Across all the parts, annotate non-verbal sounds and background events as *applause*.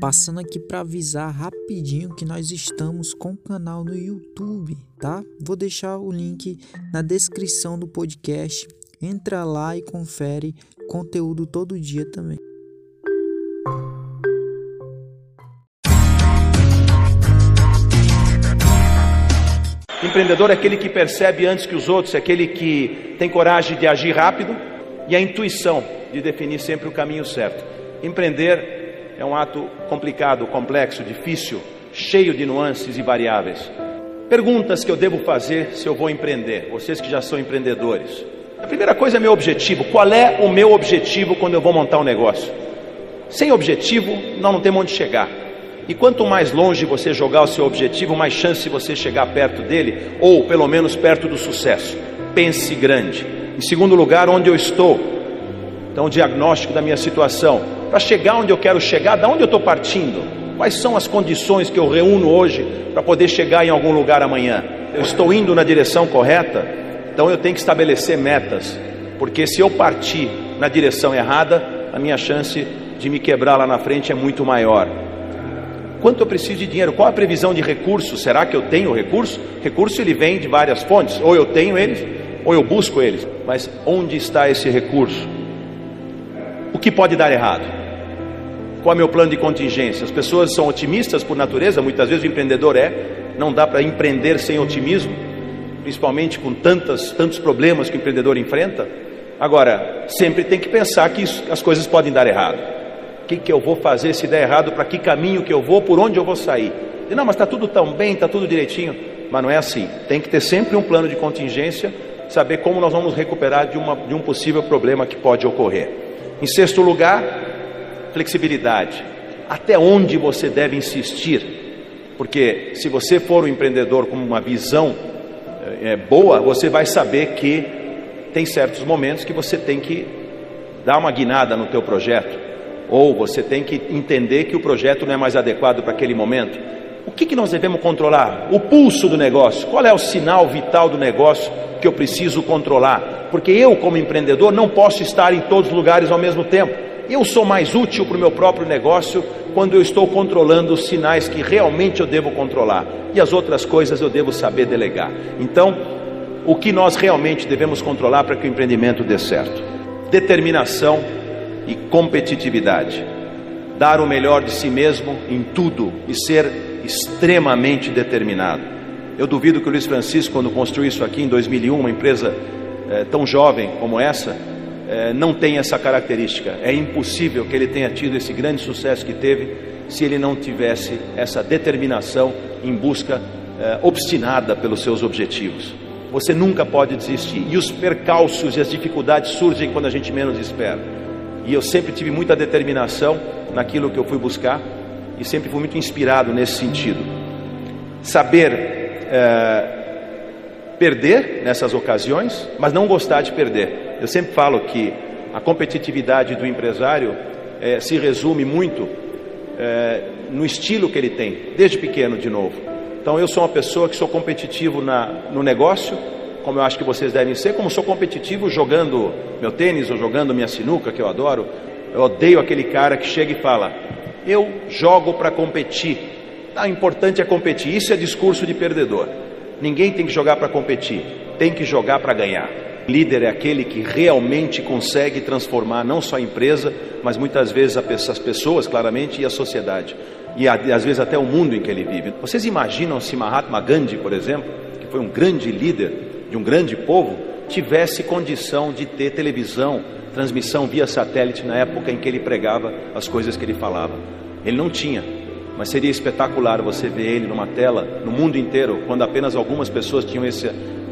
Passando aqui para avisar rapidinho que nós estamos com o canal no YouTube, tá? Vou deixar o link na descrição do podcast. Entra lá e confere conteúdo todo dia também. Empreendedor é aquele que percebe antes que os outros, é aquele que tem coragem de agir rápido e a intuição de definir sempre o caminho certo. Empreender é um ato complicado, complexo, difícil, cheio de nuances e variáveis. Perguntas que eu devo fazer se eu vou empreender, vocês que já são empreendedores. A primeira coisa é meu objetivo. Qual é o meu objetivo quando eu vou montar um negócio? Sem objetivo, nós não temos onde chegar. E quanto mais longe você jogar o seu objetivo, mais chance você chegar perto dele, ou pelo menos perto do sucesso. Pense grande. Em segundo lugar, onde eu estou. Então, o diagnóstico da minha situação. Para chegar onde eu quero chegar, da onde eu estou partindo? Quais são as condições que eu reúno hoje para poder chegar em algum lugar amanhã? Eu estou indo na direção correta? Então eu tenho que estabelecer metas, porque se eu partir na direção errada, a minha chance de me quebrar lá na frente é muito maior. Quanto eu preciso de dinheiro? Qual a previsão de recursos? Será que eu tenho recurso? Recurso ele vem de várias fontes, ou eu tenho eles, ou eu busco eles. Mas onde está esse recurso? Que pode dar errado? Qual é o meu plano de contingência? As pessoas são otimistas por natureza, muitas vezes o empreendedor é. Não dá para empreender sem otimismo, principalmente com tantas, tantos problemas que o empreendedor enfrenta. Agora, sempre tem que pensar que as coisas podem dar errado. O que, que eu vou fazer se der errado? Para que caminho que eu vou? Por onde eu vou sair? E, não, mas está tudo tão bem, está tudo direitinho. Mas não é assim. Tem que ter sempre um plano de contingência, saber como nós vamos recuperar de, uma, de um possível problema que pode ocorrer. Em sexto lugar, flexibilidade. Até onde você deve insistir? Porque se você for um empreendedor com uma visão é, boa, você vai saber que tem certos momentos que você tem que dar uma guinada no teu projeto ou você tem que entender que o projeto não é mais adequado para aquele momento. O que, que nós devemos controlar? O pulso do negócio. Qual é o sinal vital do negócio que eu preciso controlar? Porque eu, como empreendedor, não posso estar em todos os lugares ao mesmo tempo. Eu sou mais útil para o meu próprio negócio quando eu estou controlando os sinais que realmente eu devo controlar. E as outras coisas eu devo saber delegar. Então, o que nós realmente devemos controlar para que o empreendimento dê certo? Determinação e competitividade. Dar o melhor de si mesmo em tudo e ser extremamente determinado. Eu duvido que o Luiz Francisco, quando construiu isso aqui em 2001, uma empresa é, tão jovem como essa, é, não tenha essa característica. É impossível que ele tenha tido esse grande sucesso que teve se ele não tivesse essa determinação em busca é, obstinada pelos seus objetivos. Você nunca pode desistir. E os percalços e as dificuldades surgem quando a gente menos espera. E eu sempre tive muita determinação naquilo que eu fui buscar e sempre fui muito inspirado nesse sentido. Saber é, perder nessas ocasiões, mas não gostar de perder. Eu sempre falo que a competitividade do empresário é, se resume muito é, no estilo que ele tem, desde pequeno de novo. Então eu sou uma pessoa que sou competitivo na, no negócio, como eu acho que vocês devem ser, como sou competitivo jogando meu tênis ou jogando minha sinuca, que eu adoro. Eu odeio aquele cara que chega e fala: Eu jogo para competir. Ah, importante é competir. Isso é discurso de perdedor. Ninguém tem que jogar para competir, tem que jogar para ganhar. Líder é aquele que realmente consegue transformar não só a empresa, mas muitas vezes as pessoas, claramente, e a sociedade. E às vezes até o mundo em que ele vive. Vocês imaginam se Mahatma Gandhi, por exemplo, que foi um grande líder, de um grande povo tivesse condição de ter televisão, transmissão via satélite na época em que ele pregava as coisas que ele falava. Ele não tinha, mas seria espetacular você ver ele numa tela no mundo inteiro, quando apenas algumas pessoas tinham esse,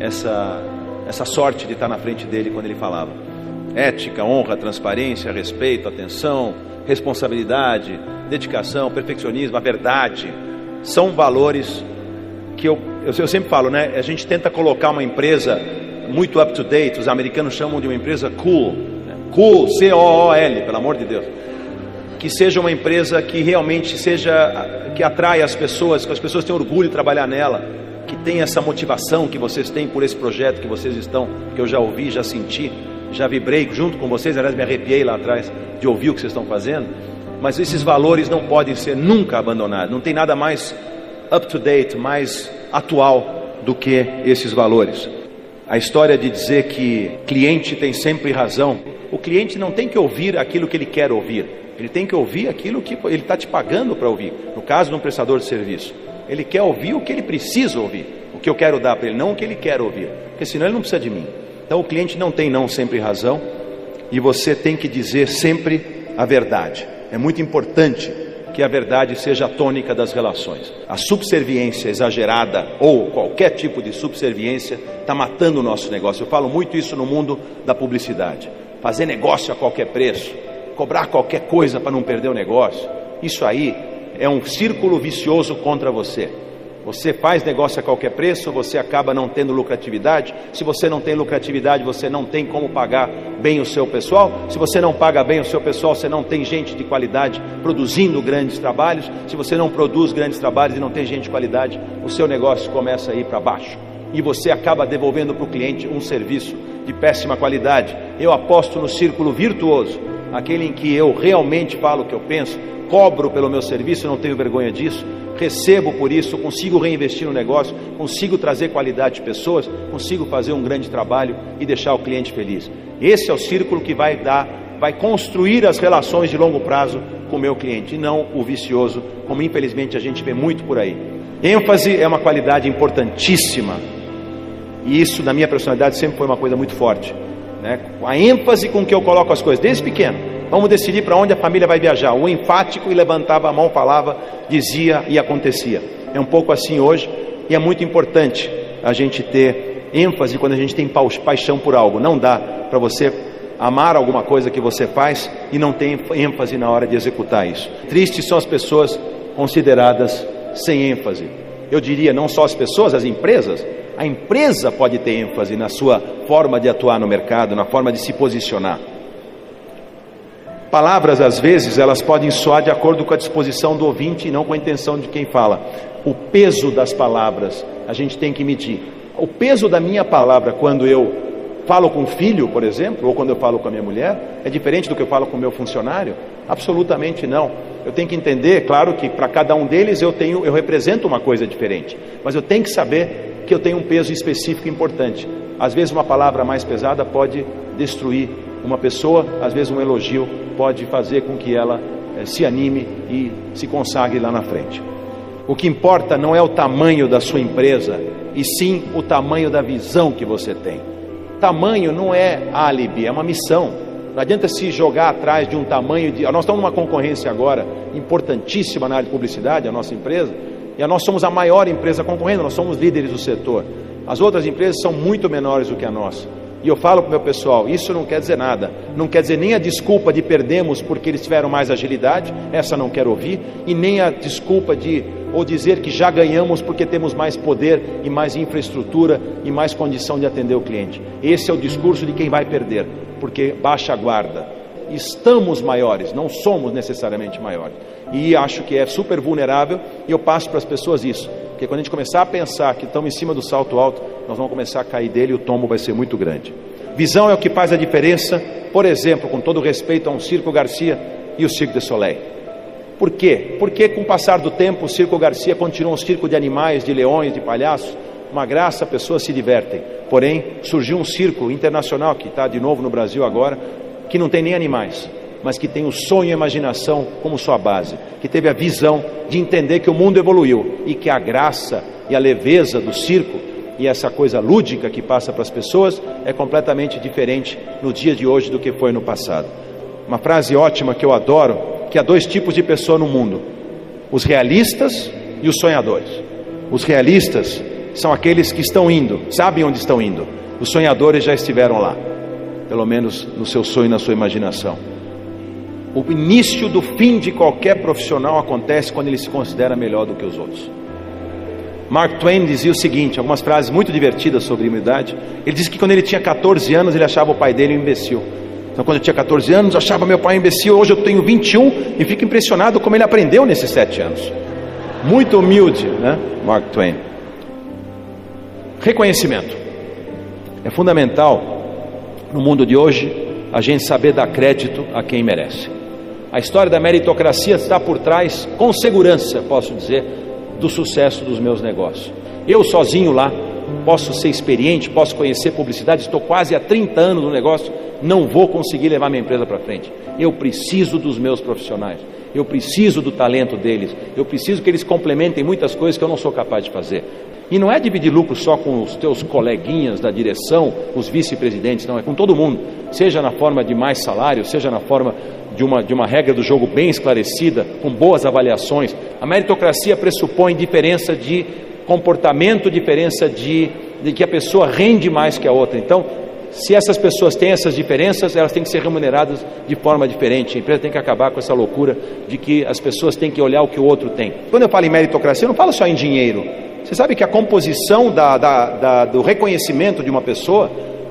essa, essa sorte de estar na frente dele quando ele falava. Ética, honra, transparência, respeito, atenção, responsabilidade, dedicação, perfeccionismo, a verdade, são valores que eu, eu, eu sempre falo, né? A gente tenta colocar uma empresa muito up to date, os americanos chamam de uma empresa cool, né? cool, C-O-O-L, pelo amor de Deus. Que seja uma empresa que realmente seja, que atrai as pessoas, que as pessoas tenham orgulho de trabalhar nela, que tenha essa motivação que vocês têm por esse projeto que vocês estão, que eu já ouvi, já senti, já vibrei junto com vocês, aliás, me arrepiei lá atrás de ouvir o que vocês estão fazendo. mas esses valores não podem ser nunca abandonados. Não tem nada mais up to date, mais atual do que esses valores. A história de dizer que cliente tem sempre razão, o cliente não tem que ouvir aquilo que ele quer ouvir, ele tem que ouvir aquilo que ele está te pagando para ouvir. No caso de um prestador de serviço, ele quer ouvir o que ele precisa ouvir, o que eu quero dar para ele, não o que ele quer ouvir, porque senão ele não precisa de mim. Então o cliente não tem não sempre razão e você tem que dizer sempre a verdade. É muito importante que a verdade seja a tônica das relações. A subserviência exagerada ou qualquer tipo de subserviência está matando o nosso negócio. Eu falo muito isso no mundo da publicidade. Fazer negócio a qualquer preço, cobrar qualquer coisa para não perder o negócio. Isso aí é um círculo vicioso contra você. Você faz negócio a qualquer preço, você acaba não tendo lucratividade. Se você não tem lucratividade, você não tem como pagar bem o seu pessoal. Se você não paga bem o seu pessoal, você não tem gente de qualidade produzindo grandes trabalhos. Se você não produz grandes trabalhos e não tem gente de qualidade, o seu negócio começa a ir para baixo. E você acaba devolvendo para o cliente um serviço de péssima qualidade. Eu aposto no círculo virtuoso, aquele em que eu realmente falo o que eu penso, cobro pelo meu serviço, não tenho vergonha disso recebo por isso, consigo reinvestir no negócio, consigo trazer qualidade de pessoas, consigo fazer um grande trabalho e deixar o cliente feliz. Esse é o círculo que vai dar, vai construir as relações de longo prazo com o meu cliente, e não o vicioso, como infelizmente a gente vê muito por aí. ênfase é uma qualidade importantíssima, e isso na minha personalidade sempre foi uma coisa muito forte. Né? A ênfase com que eu coloco as coisas, desde pequeno. Vamos decidir para onde a família vai viajar. O enfático e levantava a mão, falava, dizia e acontecia. É um pouco assim hoje e é muito importante a gente ter ênfase quando a gente tem paixão por algo. Não dá para você amar alguma coisa que você faz e não tem ênfase na hora de executar isso. Tristes são as pessoas consideradas sem ênfase. Eu diria não só as pessoas, as empresas. A empresa pode ter ênfase na sua forma de atuar no mercado, na forma de se posicionar. Palavras, às vezes, elas podem soar de acordo com a disposição do ouvinte e não com a intenção de quem fala. O peso das palavras a gente tem que medir. O peso da minha palavra quando eu falo com o filho, por exemplo, ou quando eu falo com a minha mulher, é diferente do que eu falo com o meu funcionário? Absolutamente não. Eu tenho que entender, claro, que para cada um deles eu tenho, eu represento uma coisa diferente, mas eu tenho que saber que eu tenho um peso específico importante. Às vezes uma palavra mais pesada pode destruir uma pessoa, às vezes um elogio pode fazer com que ela eh, se anime e se consagre lá na frente. O que importa não é o tamanho da sua empresa, e sim o tamanho da visão que você tem. Tamanho não é álibi, é uma missão. Não adianta se jogar atrás de um tamanho de. Nós estamos numa concorrência agora importantíssima na área de publicidade, a nossa empresa, e nós somos a maior empresa concorrendo, nós somos líderes do setor. As outras empresas são muito menores do que a nossa. E eu falo para o meu pessoal: isso não quer dizer nada, não quer dizer nem a desculpa de perdemos porque eles tiveram mais agilidade, essa não quero ouvir, e nem a desculpa de ou dizer que já ganhamos porque temos mais poder e mais infraestrutura e mais condição de atender o cliente. Esse é o discurso de quem vai perder, porque baixa a guarda. Estamos maiores, não somos necessariamente maiores. E acho que é super vulnerável e eu passo para as pessoas isso. Porque quando a gente começar a pensar que estamos em cima do salto alto, nós vamos começar a cair dele e o tombo vai ser muito grande. Visão é o que faz a diferença, por exemplo, com todo respeito a um Circo Garcia e o Circo de Soleil. Por quê? Porque com o passar do tempo o Circo Garcia continua um circo de animais, de leões, de palhaços, uma graça, pessoas se divertem. Porém, surgiu um circo internacional que está de novo no Brasil agora, que não tem nem animais, mas que tem o sonho e a imaginação como sua base, que teve a visão de entender que o mundo evoluiu e que a graça e a leveza do circo e essa coisa lúdica que passa para as pessoas é completamente diferente no dia de hoje do que foi no passado. Uma frase ótima que eu adoro, que há dois tipos de pessoa no mundo: os realistas e os sonhadores. Os realistas são aqueles que estão indo, sabem onde estão indo. Os sonhadores já estiveram lá, pelo menos no seu sonho e na sua imaginação. O início do fim de qualquer profissional acontece quando ele se considera melhor do que os outros. Mark Twain dizia o seguinte, algumas frases muito divertidas sobre humildade. Ele disse que quando ele tinha 14 anos, ele achava o pai dele um imbecil. Então, quando eu tinha 14 anos, eu achava meu pai um imbecil. Hoje eu tenho 21 e fico impressionado como ele aprendeu nesses 7 anos. Muito humilde, né? Mark Twain. Reconhecimento. É fundamental no mundo de hoje a gente saber dar crédito a quem merece. A história da meritocracia está por trás, com segurança, posso dizer, do sucesso dos meus negócios. Eu sozinho lá posso ser experiente, posso conhecer publicidade, estou quase há 30 anos no negócio, não vou conseguir levar minha empresa para frente. Eu preciso dos meus profissionais, eu preciso do talento deles, eu preciso que eles complementem muitas coisas que eu não sou capaz de fazer. E não é dividir lucro só com os teus coleguinhas da direção, os vice-presidentes, não, é com todo mundo, seja na forma de mais salário, seja na forma de uma, de uma regra do jogo bem esclarecida, com boas avaliações. A meritocracia pressupõe diferença de comportamento, diferença de, de que a pessoa rende mais que a outra. Então, se essas pessoas têm essas diferenças, elas têm que ser remuneradas de forma diferente. A empresa tem que acabar com essa loucura de que as pessoas têm que olhar o que o outro tem. Quando eu falo em meritocracia, eu não falo só em dinheiro. Você sabe que a composição da, da, da, do reconhecimento de uma pessoa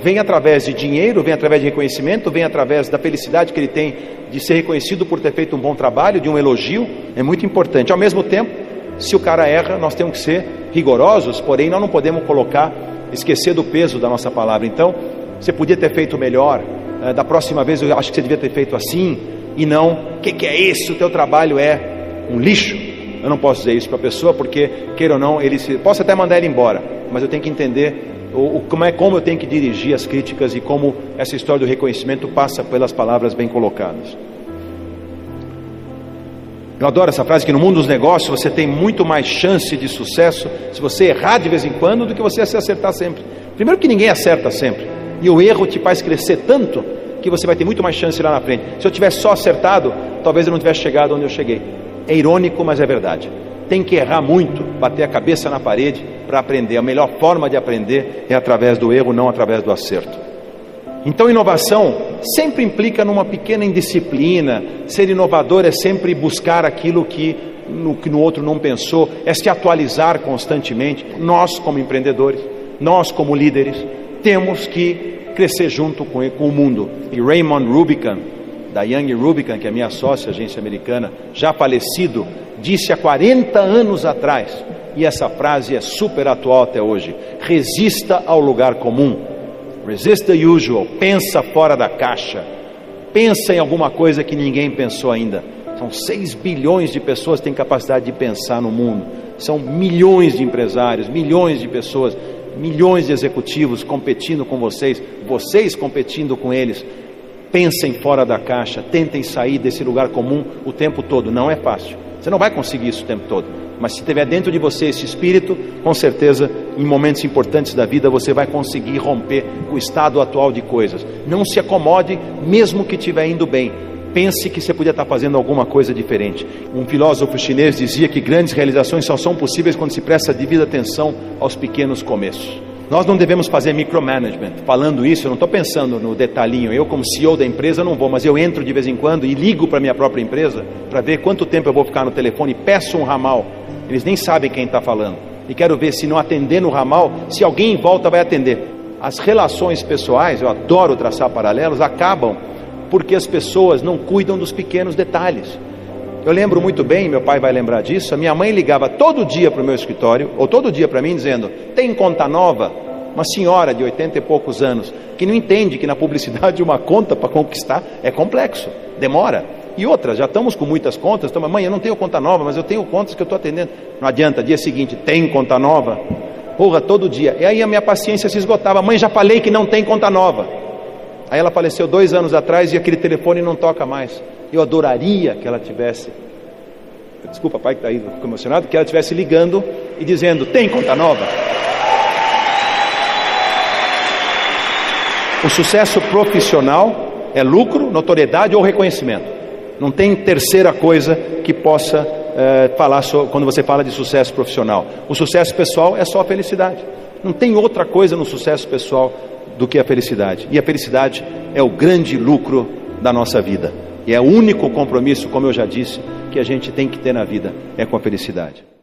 vem através de dinheiro, vem através de reconhecimento, vem através da felicidade que ele tem de ser reconhecido por ter feito um bom trabalho, de um elogio. É muito importante. Ao mesmo tempo, se o cara erra, nós temos que ser rigorosos, porém nós não podemos colocar, esquecer do peso da nossa palavra. Então, você podia ter feito melhor, eh, da próxima vez eu acho que você devia ter feito assim, e não, o que, que é isso? O teu trabalho é um lixo. Eu não posso dizer isso para a pessoa, porque, queira ou não, ele se, posso até mandar ele embora, mas eu tenho que entender o, o, como é como eu tenho que dirigir as críticas e como essa história do reconhecimento passa pelas palavras bem colocadas. Eu adoro essa frase que no mundo dos negócios você tem muito mais chance de sucesso se você errar de vez em quando do que você se acertar sempre. Primeiro que ninguém acerta sempre. E o erro te faz crescer tanto que você vai ter muito mais chance lá na frente. Se eu tivesse só acertado, talvez eu não tivesse chegado onde eu cheguei. É irônico, mas é verdade. Tem que errar muito, bater a cabeça na parede para aprender. A melhor forma de aprender é através do erro, não através do acerto. Então, inovação sempre implica numa pequena indisciplina. Ser inovador é sempre buscar aquilo que no, que no outro não pensou, é se atualizar constantemente. Nós, como empreendedores, nós, como líderes, temos que crescer junto com, com o mundo. E Raymond Rubicon, da Young Rubicon, que é minha sócia, agência americana, já falecido, disse há 40 anos atrás, e essa frase é super atual até hoje: resista ao lugar comum Resist the usual. Pensa fora da caixa. Pensa em alguma coisa que ninguém pensou ainda. São 6 bilhões de pessoas que têm capacidade de pensar no mundo. São milhões de empresários, milhões de pessoas, milhões de executivos competindo com vocês, vocês competindo com eles. Pensem fora da caixa, tentem sair desse lugar comum o tempo todo. Não é fácil. Você não vai conseguir isso o tempo todo. Mas se tiver dentro de você esse espírito, com certeza, em momentos importantes da vida, você vai conseguir romper o estado atual de coisas. Não se acomode, mesmo que estiver indo bem. Pense que você podia estar fazendo alguma coisa diferente. Um filósofo chinês dizia que grandes realizações só são possíveis quando se presta devida atenção aos pequenos começos. Nós não devemos fazer micromanagement. Falando isso, eu não estou pensando no detalhinho. Eu, como CEO da empresa, não vou, mas eu entro de vez em quando e ligo para minha própria empresa para ver quanto tempo eu vou ficar no telefone, peço um ramal eles nem sabem quem está falando. E quero ver se não atender no ramal, se alguém em volta vai atender. As relações pessoais, eu adoro traçar paralelos, acabam porque as pessoas não cuidam dos pequenos detalhes. Eu lembro muito bem, meu pai vai lembrar disso, a minha mãe ligava todo dia para o meu escritório, ou todo dia para mim, dizendo: tem conta nova? Uma senhora de oitenta e poucos anos, que não entende que na publicidade *laughs* uma conta para conquistar é complexo, demora. E outra, já estamos com muitas contas, então, mãe, eu não tenho conta nova, mas eu tenho contas que eu estou atendendo. Não adianta, dia seguinte, tem conta nova? Porra, todo dia. E aí a minha paciência se esgotava. Mãe, já falei que não tem conta nova. Aí ela faleceu dois anos atrás e aquele telefone não toca mais. Eu adoraria que ela tivesse. Desculpa, pai, que está aí, fico emocionado, que ela estivesse ligando e dizendo: tem conta nova? O sucesso profissional é lucro, notoriedade ou reconhecimento. Não tem terceira coisa que possa é, falar quando você fala de sucesso profissional. O sucesso pessoal é só a felicidade. Não tem outra coisa no sucesso pessoal do que a felicidade. E a felicidade é o grande lucro da nossa vida. E é o único compromisso, como eu já disse, que a gente tem que ter na vida é com a felicidade.